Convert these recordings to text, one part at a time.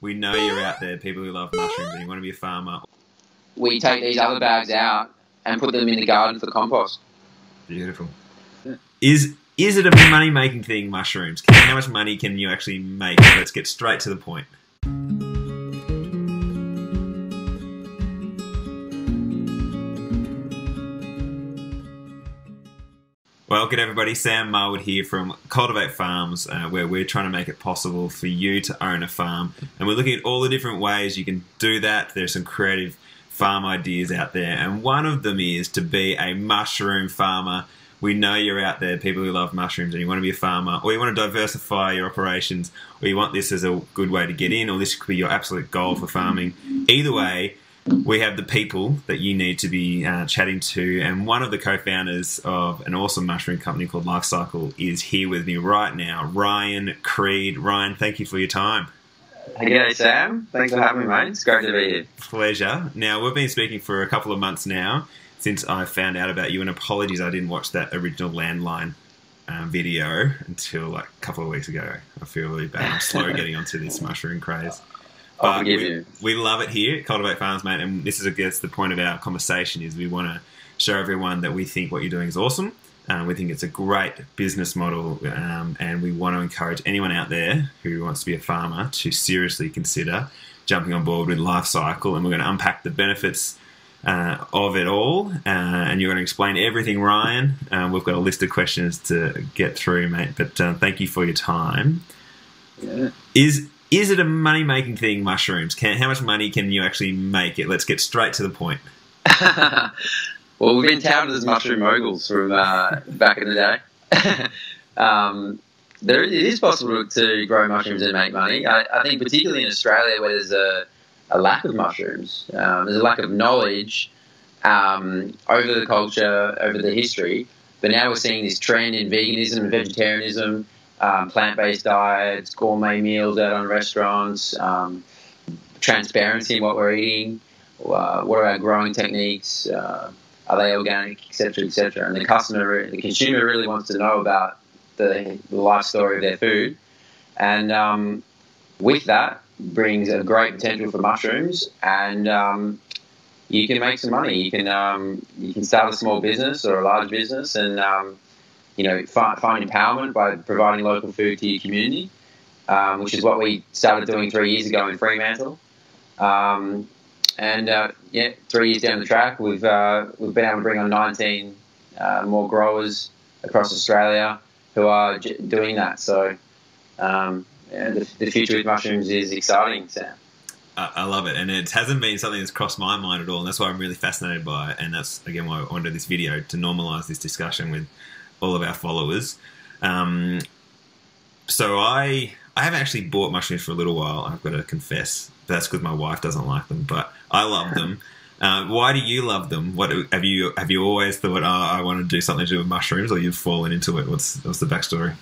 We know you're out there, people who love mushrooms, and you want to be a farmer. We take these other bags out and put them in the garden for compost. Beautiful. Is is it a money making thing? Mushrooms. How much money can you actually make? Let's get straight to the point. Well, good everybody. Sam Marwood here from Cultivate Farms, uh, where we're trying to make it possible for you to own a farm. And we're looking at all the different ways you can do that. There's some creative farm ideas out there, and one of them is to be a mushroom farmer. We know you're out there, people who love mushrooms, and you want to be a farmer, or you want to diversify your operations, or you want this as a good way to get in, or this could be your absolute goal for farming. Either way, we have the people that you need to be uh, chatting to, and one of the co-founders of an awesome mushroom company called Life Cykel is here with me right now, Ryan Creed. Ryan, thank you for your time. Hey, Sam. Thanks for having me, mate. It's great to be here. Pleasure. Now we've been speaking for a couple of months now since I found out about you, and apologies I didn't watch that original landline. Um, video until like a couple of weeks ago. I feel really bad. I'm slow getting onto this mushroom craze. Forgive we, we love it here at Cultivate Farms, mate, and this is, I guess, the point of our conversation is we want to show everyone that we think what you're doing is awesome. Um, we think it's a great business model, um, and we want to encourage anyone out there who wants to be a farmer to seriously consider jumping on board with Life Cykel. And we're going to unpack the benefits uh, of it all, uh, and you're going to explain everything, Ryan. Um, we've got a list of questions to get through, mate. But uh, thank you for your time. Yeah. Is is it a money making thing? Mushrooms? Can, how much money can you actually make it? Let's get straight to the point. well, we've been touted as mushroom moguls from uh, back in the day. um, there, it is possible to grow mushrooms and make money. I, I think, particularly in Australia, where there's a, a lack of mushrooms, um, there's a lack of knowledge um, over the culture, over the history. But now we're seeing this trend in veganism and vegetarianism, um, plant-based diets, gourmet meals out on restaurants, um, transparency in what we're eating, uh, what are our growing techniques, uh, are they organic, etc., etc. And the customer, the consumer, really wants to know about the, the life story of their food, and um, with that brings a great potential for mushrooms, and um, you can make some money. You can um, you can start a small business or a large business, and um, you know find, find empowerment by providing local food to your community, um, which is what we started doing three years ago in Fremantle. Um, and uh, yeah, three years down the track, we've uh, we've been able to bring on 19 uh, more growers across Australia who are j- doing that. So um, yeah, the, the future with mushrooms is exciting, Sam. I, I love it, and it hasn't been something that's crossed my mind at all, and that's why I'm really fascinated by it. And that's again why I wanted this video to normalise this discussion with all of our followers. Um, so I I haven't actually bought mushrooms for a little while. I've got to confess. That's because my wife doesn't like them, but I love them. Uh, why do you love them? What have you have you always thought? Oh, I want to do something to do with mushrooms, or you've fallen into it? What's what's the backstory?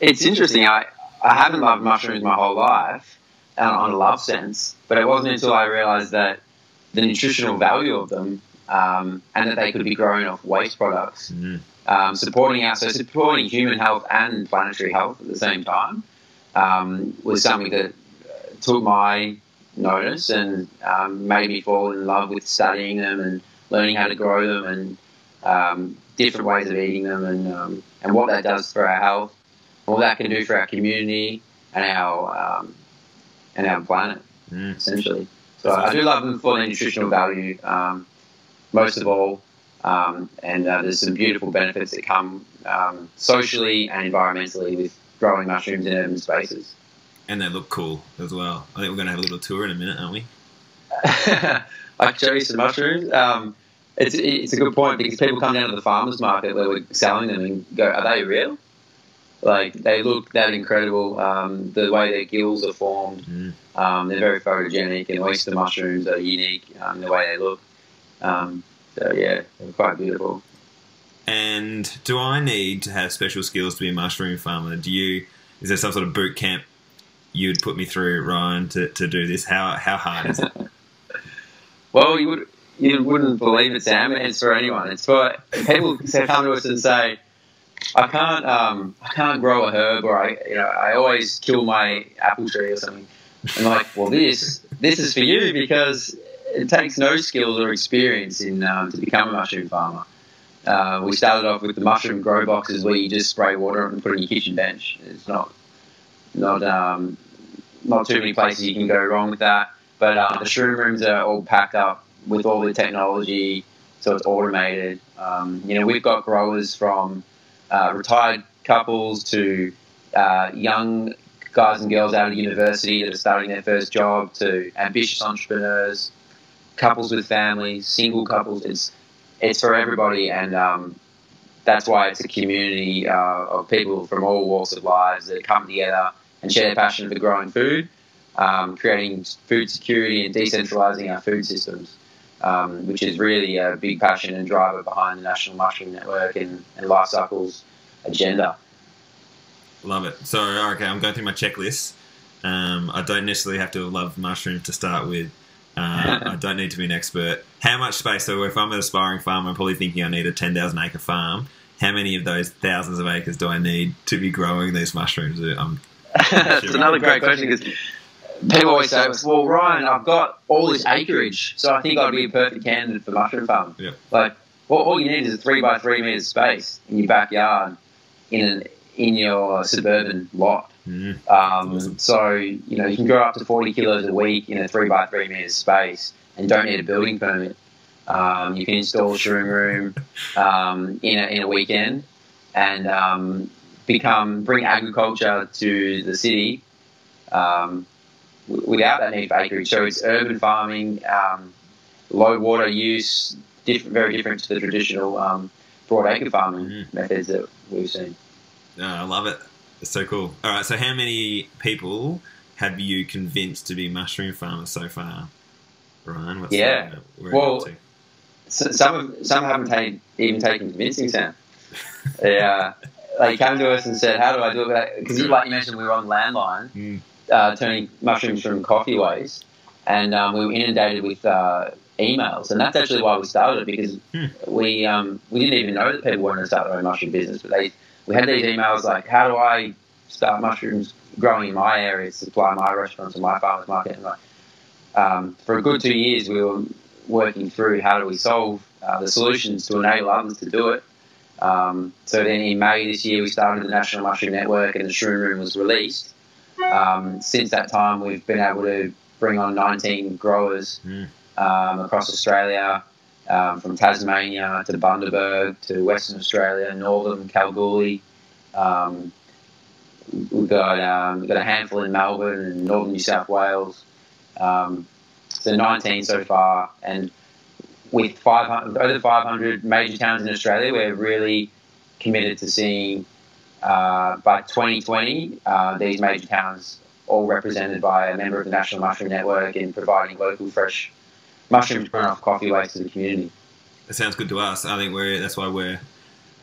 It's interesting. I I haven't loved mushrooms my whole life uh, on a love sense, but it wasn't until I realised that the nutritional value of them um, and that they could be grown off waste products, Mm. um, supporting our so supporting human health and planetary health at the same time um, was something that uh, took my notice and um, made me fall in love with studying them and learning how to grow them and um, different ways of eating them and um, and what that does for our health, what that can do for our community and our um, and our planet Mm. essentially. So I do love them for their nutritional value, um, most of all. Um, and uh, there's some beautiful benefits that come um, socially and environmentally with growing mushrooms in urban spaces. And they look cool as well. I think we're going to have a little tour in a minute, aren't we? I can show you some mushrooms. Um, it's, it's a good point because people come down to the farmers market where we're selling them and go, "Are they real?" Like they look that incredible. Um, the way their gills are formed, Mm. um, they're very photogenic, and oyster mushrooms are unique um, in the way they look. Um, so yeah, quite beautiful. And do I need to have special skills to be a mushroom farmer? Do you? Is there some sort of boot camp you'd put me through, Ryan, to, to do this? How how hard is it? Well, you would you wouldn't believe it, Sam. It's for anyone. It's for people say come to us and say, I can't um, I can't grow a herb, or I you know I always kill my apple tree or something. And I'm like, well, this this is for you because it takes no skills or experience in um, to become a mushroom farmer. Uh, we started off with the mushroom grow boxes where you just spray water and put it on your kitchen bench. It's not not um, not too many places you can go wrong with that. But uh, the shroom rooms are all packed up with all the technology, so it's automated. Um, you know, we've got growers from uh, retired couples to uh, young guys and girls out of university that are starting their first job to ambitious entrepreneurs, couples with families, single couples. It's it's for everybody, and um, that's why it's a community uh, of people from all walks of lives that come together and share their passion for growing food, um, creating food security, and decentralising our food systems. Um, which is really a big passion and driver behind the National Mushroom Network and, and Life Cykel's agenda. Love it. So, okay, I'm going through my checklist. Um, I don't necessarily have to love mushrooms to start with. Uh, I don't need to be an expert. How much space? So, if I'm an aspiring farmer, I'm probably thinking I need a 10,000 acre farm. How many of those thousands of acres do I need to be growing these mushrooms? I'm That's another great question because people always say, "Well, Ryan, I've got all this acreage, so I think I'd be a perfect candidate for mushroom farm." Yeah. Like, all, all you need is a three by three meter space in your backyard, in an in your suburban lot. Mm. Um, So you know you can grow up to forty kilos a week in a three by three meter space, and don't need a building permit. Um, you can install a shroom room um, in a in a weekend, and um, become bring agriculture to the city um, w- without that need for acreage. So it's urban farming, um, low water use, different, very different to the traditional um, broad acre farming Mhm. methods that we've seen. I love it. It's so cool. All right, so how many people have you convinced to be mushroom farmers so far, Ryan? What's Yeah. are Well? So, some some haven't even taken convincing, Sam. Yeah, they came to us and said, "How do I do it?" Because, like you mentioned, we were on landline, Mm. uh, turning mushrooms from coffee waste, and um, we were inundated with uh, emails, and that's actually why we started it because Hmm. we um, we didn't even know that people wanted to start their own mushroom business, but they we had these emails like, "How do I start mushrooms growing in my area to supply my restaurants and my farmers market?" And like, um, for a good two years, we were working through how do we solve uh, the solutions to enable others to do it. Um, so then in May this year, we started the National Mushroom Network, and the Shroom Room was released. Um, since that time, we've been able to bring on 19 growers Mm. um, across Australia, um, from Tasmania to the Bundaberg to Western Australia, Northern Kalgoorlie. Um, we've got um, we've got a handful in Melbourne and Northern New South Wales. Um, so 19 so far, and with 500, over 500 major towns in Australia, we're really committed to seeing uh, by 2020 uh, these major towns all represented by a member of the National Mushroom Network in providing local fresh mushrooms grown off coffee waste to the community. It sounds good to us. I think we're that's why we're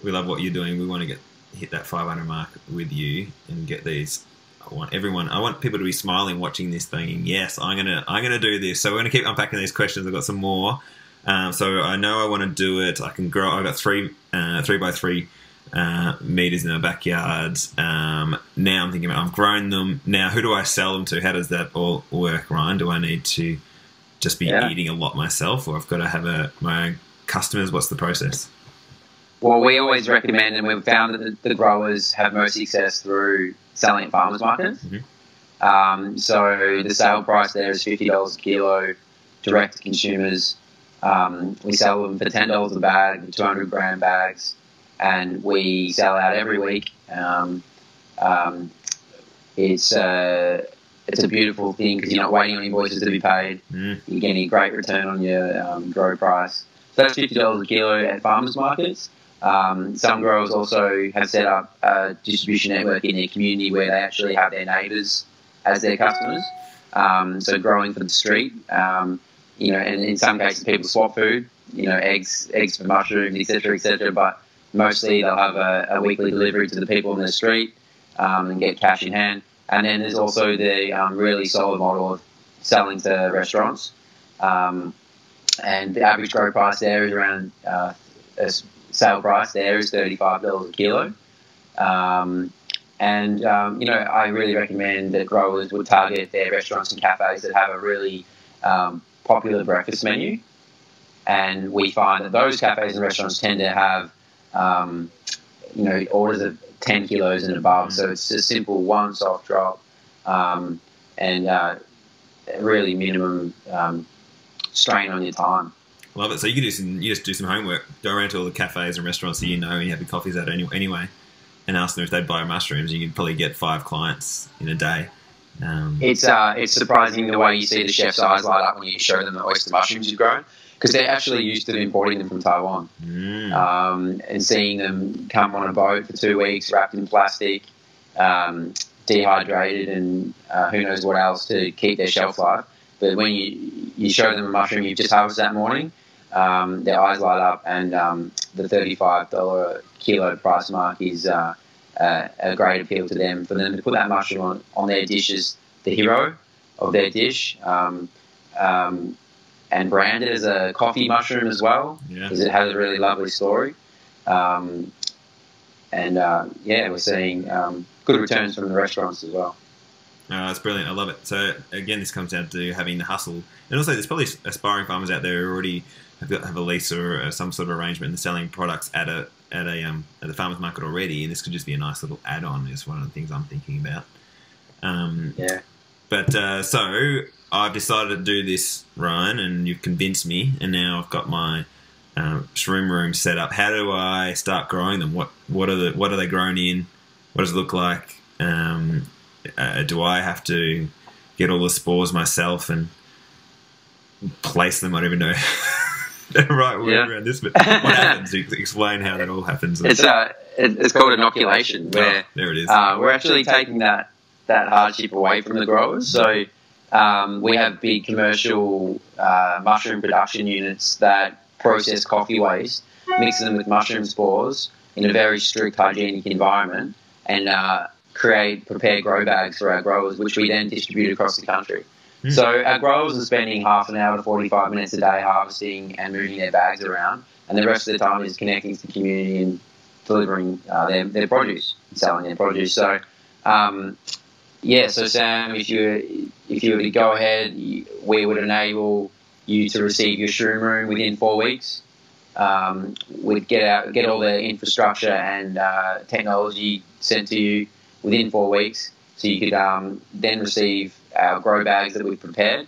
we love what you're doing. We want to get hit that 500 mark with you and get these. I want everyone. I want people to be smiling watching this, thinking, "Yes, I'm gonna I'm gonna do this." So we're gonna keep unpacking these questions. I've got some more. Um, so I know I want to do it. I can grow. I've got three uh, three by three uh, meters in my backyard. Um, now I'm thinking about I've grown them. Now who do I sell them to? How does that all work, Ryan? Do I need to just be Yeah. eating a lot myself, or I've got to have a my own customers? What's the process? Well, we always recommend, and we've found that the, the growers have most success through selling at farmers markets. Mhm. Um, so the sale price there is fifty dollars a kilo, direct to consumers. Um, we sell them for ten dollars a bag, two hundred gram bags, and we sell out every week. Um, um, it's uh, it's a beautiful thing because you're not waiting on your invoices to be paid. Mm. You're getting a great return on your um, grow price. So that's fifty dollars a kilo at farmers markets. Um, some growers also have set up a distribution network in their community where they actually have their neighbours as their customers. Um, so growing for the street, um, you know, and in some cases people swap food, you know, eggs, eggs for mushrooms, etc., etc. But mostly they'll have a, a weekly delivery to the people in the street um, and get cash in hand. And then there's also the um, really solid model of selling to restaurants. Um, and the average grow price there is around uh, a sale price there is thirty five dollars a kilo. Um, and um, you know, I really recommend that growers would target their restaurants and cafes that have a really um, popular breakfast menu. And we find that those cafes and restaurants tend to have, um, you know, orders of 10 kilos and above. So it's a simple one soft drop um, and uh, really minimum um, strain on your time. Love it. So you can do some, you just do some homework, go around to all the cafes and restaurants that you know and you have your coffees at any, anyway, and ask them if they'd buy mushrooms. You could probably get five clients in a day. Um, It's uh, it's surprising the way you see the chef's eyes light up when you show them the oyster mushrooms you've grown because they're actually used to importing them from Taiwan. mm, um, and seeing them come on a boat for two weeks wrapped in plastic, um, dehydrated, and uh, who knows what else to keep their shelf life. But when you, you show them a mushroom you've just harvested that morning, um, their eyes light up, and um, the $35 kilo price mark is uh, uh, a great appeal to them for them to put that mushroom on, on their dish as the hero of their dish. Um, um, and brand it as a coffee mushroom as well yeah. because it has a really lovely story. Um, and uh, yeah, we're seeing um, good returns from the restaurants as well. Uh, it's brilliant. I love it. So again, this comes down to having the hustle, and also there's probably aspiring farmers out there who already have, got, have a lease or uh, some sort of arrangement and selling products at a at a um, at the farmers market already, and this could just be a nice little add-on. Is one of the things I'm thinking about. Um, Yeah. but uh, so I've decided to do this, Ryan, and you've convinced me, and now I've got my uh, shroom room set up. How do I start growing them? What what are the what are they grown in? What does it look like? Um, uh, do I have to get all the spores myself and place them? I don't even know the right word Yeah. around this, but what happens? Explain how that all happens. It's uh, it- it's called inoculation, Oh, where there it is. uh, we're actually taking that that hardship away from the growers. So um, we have big commercial uh, mushroom production units that process coffee waste, mix them with mushroom spores in a very strict hygienic environment, and uh, create prepared grow bags for our growers, which we then distribute across the country. Hmm. So our growers are spending half an hour to 45 minutes a day harvesting and moving their bags around, and the rest of the time is connecting to the community and delivering uh, their, their produce, selling their produce. So, um, yeah, so Sam, if you if you were to go ahead, we would enable you to receive your shroom room within four weeks. Um, we'd get out, get all the infrastructure and uh, technology sent to you within four weeks, so you could um, then receive our grow bags that we've prepared.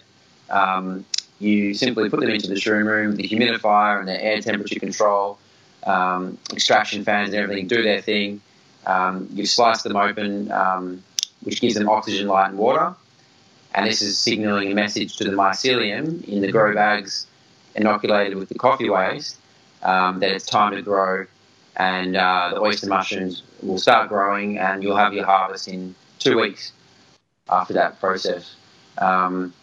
Um, you simply put them into the shroom room, the humidifier and the air temperature control, um, extraction fans and everything do their thing. Um, you slice them open, um, which gives them oxygen, light, and water. And this is signaling a message to the mycelium in the grow bags inoculated with the coffee waste um, that it's time to grow. And uh, the oyster mushrooms will start growing, and you'll have your harvest in two weeks after that process. Um,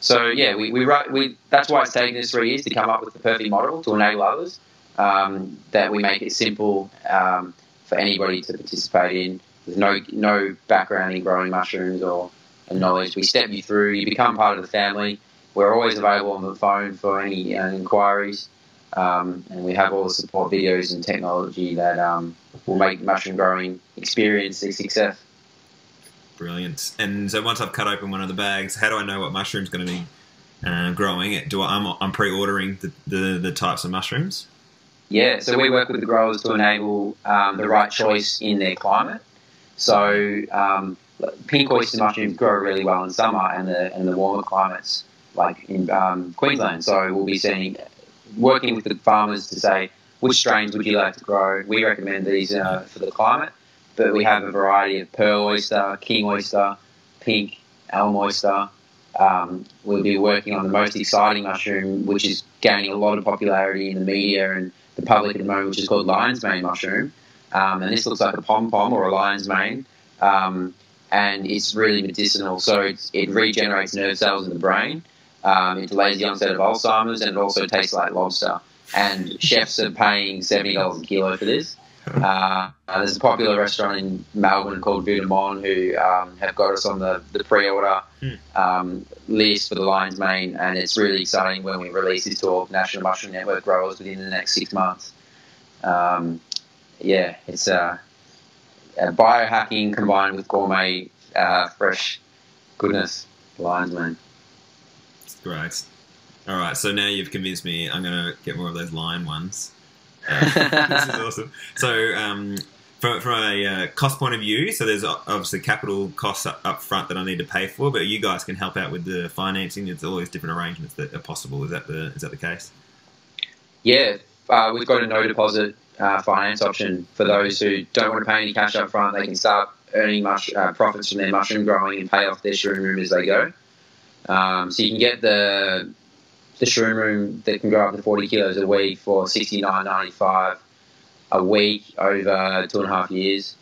so yeah, we, we, we that's why it's taken us three years to come up with the perfect model to enable others. Um, that we make it simple um, for anybody to participate in, with no no background in growing mushrooms or knowledge. We step you through. You become part of the family. We're always available on the phone for any uh, inquiries, um, and we have all the support videos and technology that um, will make mushroom growing experience a success. Brilliant. And so once I've cut open one of the bags, how do I know what mushroom's going to be uh, growing? It? Do I, I'm, I'm pre-ordering the, the, the types of mushrooms? Yeah, so we work with the growers to enable um, the right choice in their climate. So um, pink oyster mushrooms grow really well in summer and the and the warmer climates like in um, Queensland. So we'll be seeing working with the farmers to say which strains would you like to grow. We recommend these uh, for the climate, but we have a variety of pearl oyster, king oyster, pink, elm oyster. Um, we'll be working on the most exciting mushroom, which is gaining a lot of popularity in the media and the public at the moment, which is called lion's mane mushroom. Um, and this looks like a pom pom or a lion's mane. Um, and it's really medicinal. So it's, it regenerates nerve cells in the brain. Um, it delays the onset of Alzheimer's, and it also tastes like lobster. And chefs are paying seventy dollars a kilo for this. Uh, there's a popular restaurant in Melbourne called Monde who um, have got us on the, the pre-order um, list for the Lion's Mane, and it's really exciting when we release this to all National Mushroom Network growers within the next six months. Um, yeah, it's uh, uh, biohacking combined with gourmet uh, fresh goodness. Lions, man. Great. All right, so now you've convinced me. I'm going to get more of those lion ones. Uh, this is awesome. So, um, from, from a uh, cost point of view, so there's obviously capital costs up, up front that I need to pay for, but you guys can help out with the financing. There's all these different arrangements that are possible. Is that the is that the case? Yeah, uh, we've got a no deposit uh, finance option for those who don't want to pay any cash up front. They can start earning mush, uh, profits from their mushroom growing and pay off their shroom room as they go. Um, so you can get the the shroom room that can grow up to 40 kilos a week for 69.95 a week over two and a half years.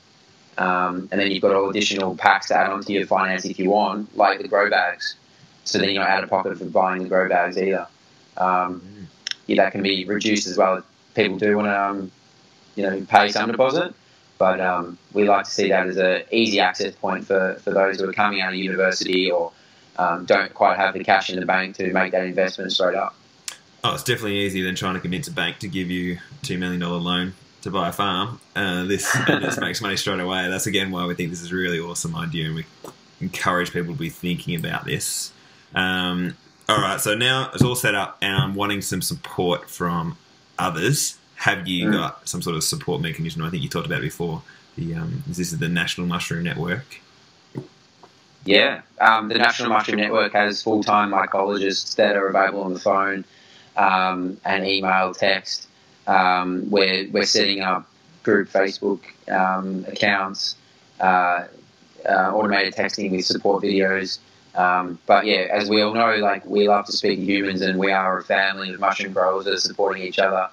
Um, and then you've got all additional packs to add onto your finance if you want, like the grow bags. So then you're not out of pocket for buying the grow bags either. Um, yeah, that can be reduced as well. People do want to, um, you know, pay some deposit, but um, we like to see that as an easy access point for, for those who are coming out of university or um, don't quite have the cash in the bank to make that investment straight up. Oh, it's definitely easier than trying to convince a bank to give you two million dollar loan to buy a farm. Uh, this this makes money straight away. That's again why we think this is a really awesome idea, and we encourage people to be thinking about this. Um, all right, so now it's all set up, and I'm wanting some support from others. Have you Mm. got some sort of support mechanism? I think you talked about it before. The um, this is the National Mushroom Network. Yeah, um, the National Mushroom Network has full time mycologists that are available on the phone um, and email, text. Um, we're, we're setting up group Facebook um, accounts, uh, uh, automated texting with support videos. Um, but yeah, as we all know, like we love to speak to humans, and we are a family of mushroom growers that are supporting each other,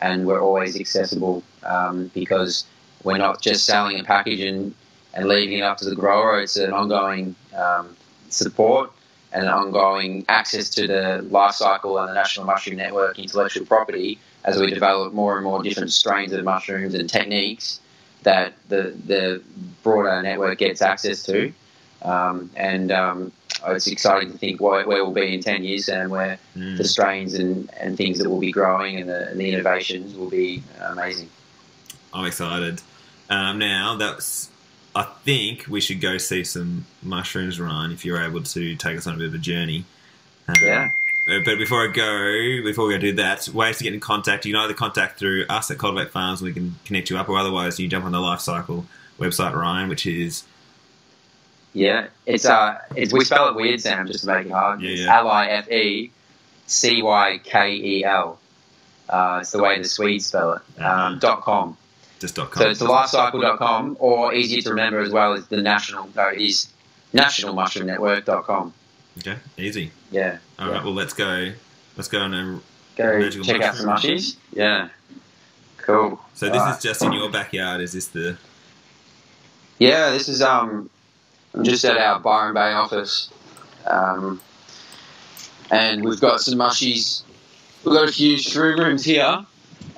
and we're always accessible um, because we're not just selling a package and and leaving it up to the grower. It's an ongoing um, support and an ongoing access to the Life Cykel and the National Mushroom Network intellectual property as we develop more and more different strains of mushrooms and techniques that the, the broader network gets access to. Um, and um, it's exciting to think where, where we'll be in 10 years and where Mm. the strains and, and things that will be growing and the, and the innovations will be amazing. I'm excited. Um, now that's. I think we should go see some mushrooms, Ryan. If you're able to take us on a bit of a journey. Um, Yeah. Uh, But before I go, before we go do that, ways to get in contact. You can either contact through us at Cultivate Farms, and we can connect you up, or otherwise you jump on the Life Cykel website, Ryan, which is Yeah, it's uh, it's we spell it weird, Sam, just to make it hard. Yeah, yeah. L I F E C Y K E L. Uh, it's the way the Swedes spell it. Uh-huh. Um, dot com. just dot .com. So it's the lifecykel.com, or easier to remember as well is the national. No, it is nationalmushroomnetwork.com. okay, easy. Yeah. All yeah. right, well let's go. Let's go and Go Magical check out some mushies. Yeah. Cool. so this Alright. is just in your backyard. Is this the? Yeah, this is um, I'm just at our Byron Bay office, um, and we've got some mushies. We've got a few shroom rooms here.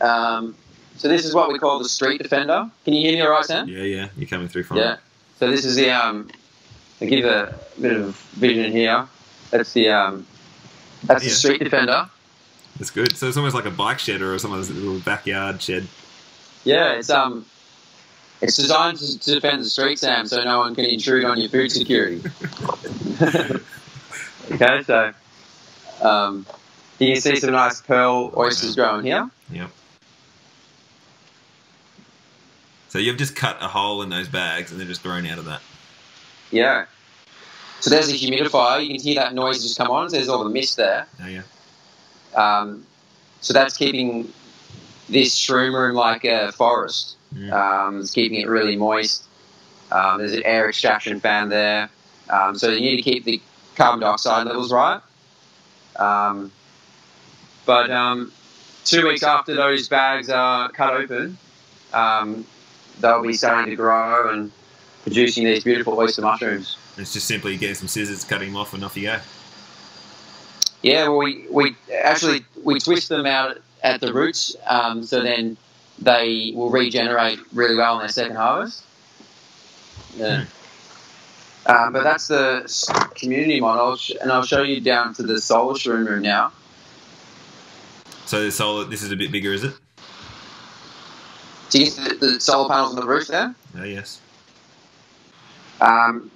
Um, so this is what we call the Street Defender. Can you hear me all right, Sam? Yeah, yeah, you're coming through from. Yeah. So this is the um, I give a bit of vision here. That's the um, that's Yeah. the Street Defender. That's good. So it's almost like a bike shed or someone's little backyard shed. Yeah, it's um, it's designed to, defend the street, Sam, so no one can intrude on your food security. okay, so um, you can see some nice pearl oysters growing here. Yep. So you've just cut a hole in those bags and they're just grown out of that. Yeah. So there's a humidifier. You can hear that noise just come on. So There's all the mist there. Oh yeah. Um, so that's keeping this shroom room like a forest. Mm. Um, it's keeping it really moist. Um, there's an air extraction fan there. Um, so you need to keep the carbon dioxide levels right. Um, but um, two weeks after those bags are cut open, um, they'll be starting to grow and producing these beautiful oyster mushrooms. It's just simply getting some scissors, cutting them off, and off you go. Yeah, well, we, we actually we twist them out at the roots, um, so then they will regenerate really well in their second harvest. Yeah. Um, but that's the community model, and I'll show you down to the solar shroom room now. So the solar, this is a bit bigger, is it? Do you see the, the solar panels on the roof there? Oh yes. Um,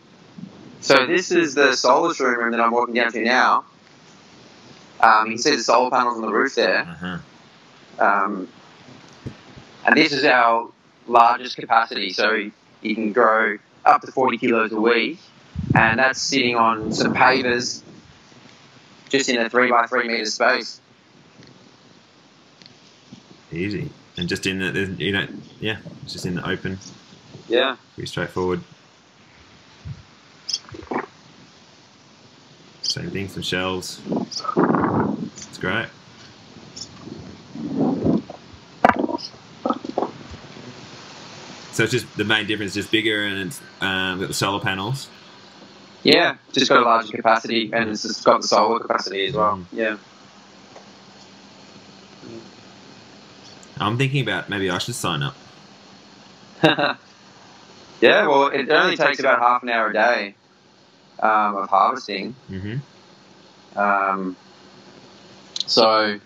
so this is the solar shroom room that I'm walking down to now. Um, you can see the solar panels on the roof there. Uh-huh. Um, and this is our largest capacity, so you can grow up to 40 kilos a week. And that's sitting on some pavers just in a 3 by 3 metre space. Easy. And just in the, you know, yeah, just in the open. Yeah. Pretty straightforward. Same thing, some shells. It's great. So it's just the main difference, is just bigger and it's um, got the solar panels. Yeah, just got a larger capacity and it's just got the solar capacity as well. Mm. Yeah. I'm thinking about maybe I should sign up. yeah, well, it only takes about half an hour a day um, of harvesting. Mm-hmm. Um, so,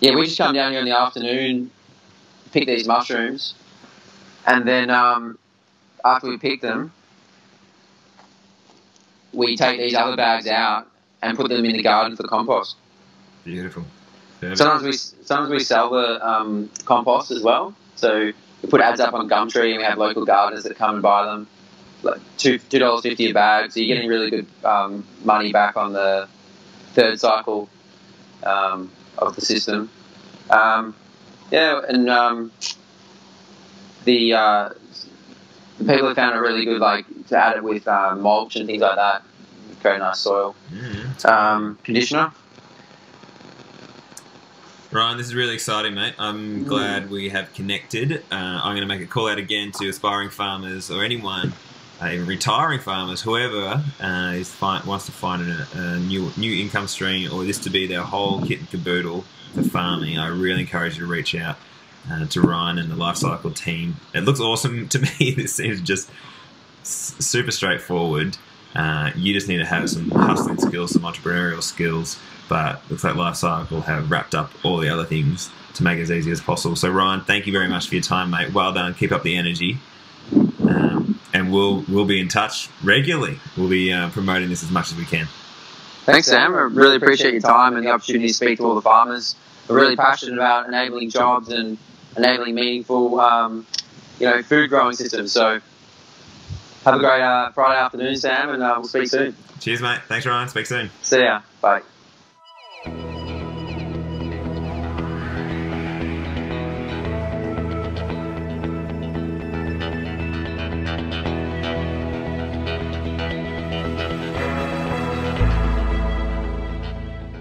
yeah, we just come down here in the afternoon, pick these mushrooms, and then um, after we pick them, we take these other bags out and put them in the garden for compost. Beautiful. Perfect. Sometimes we sometimes we sell the um, compost as well. So we put ads up on Gumtree, and we have local gardeners that come and buy them, like two two dollars fifty a bag. So you're getting really good um, money back on the third cycle um, of the system. Um, yeah, and um, the uh, the people have found it really good, like to add it with uh, mulch and things like that. Very nice soil Mhm. um, conditioner. Ryan, this is really exciting, mate. I'm glad we have connected. Uh, I'm going to make a call out again to aspiring farmers or anyone, uh, even retiring farmers, whoever uh, is fi- wants to find a, a new new income stream or this to be their whole kit and caboodle for farming. I really encourage you to reach out uh, to Ryan and the Life Cykel team. It looks awesome to me. this seems just s- super straightforward. Uh, you just need to have some hustling skills, some entrepreneurial skills but looks like Life Cykel have wrapped up all the other things to make it as easy as possible. So Ryan, thank you very much for your time, mate. Well done. Keep up the energy, um, and we'll we'll be in touch regularly. We'll be uh, promoting this as much as we can. Thanks, Sam. I really appreciate your time and the opportunity to speak to all the farmers. We're really passionate about enabling jobs and enabling meaningful, um, you know, food growing systems. So, have a great uh, Friday afternoon, Sam, and uh, we'll speak soon. Cheers, mate. Thanks, Ryan. Speak soon. See ya. Bye.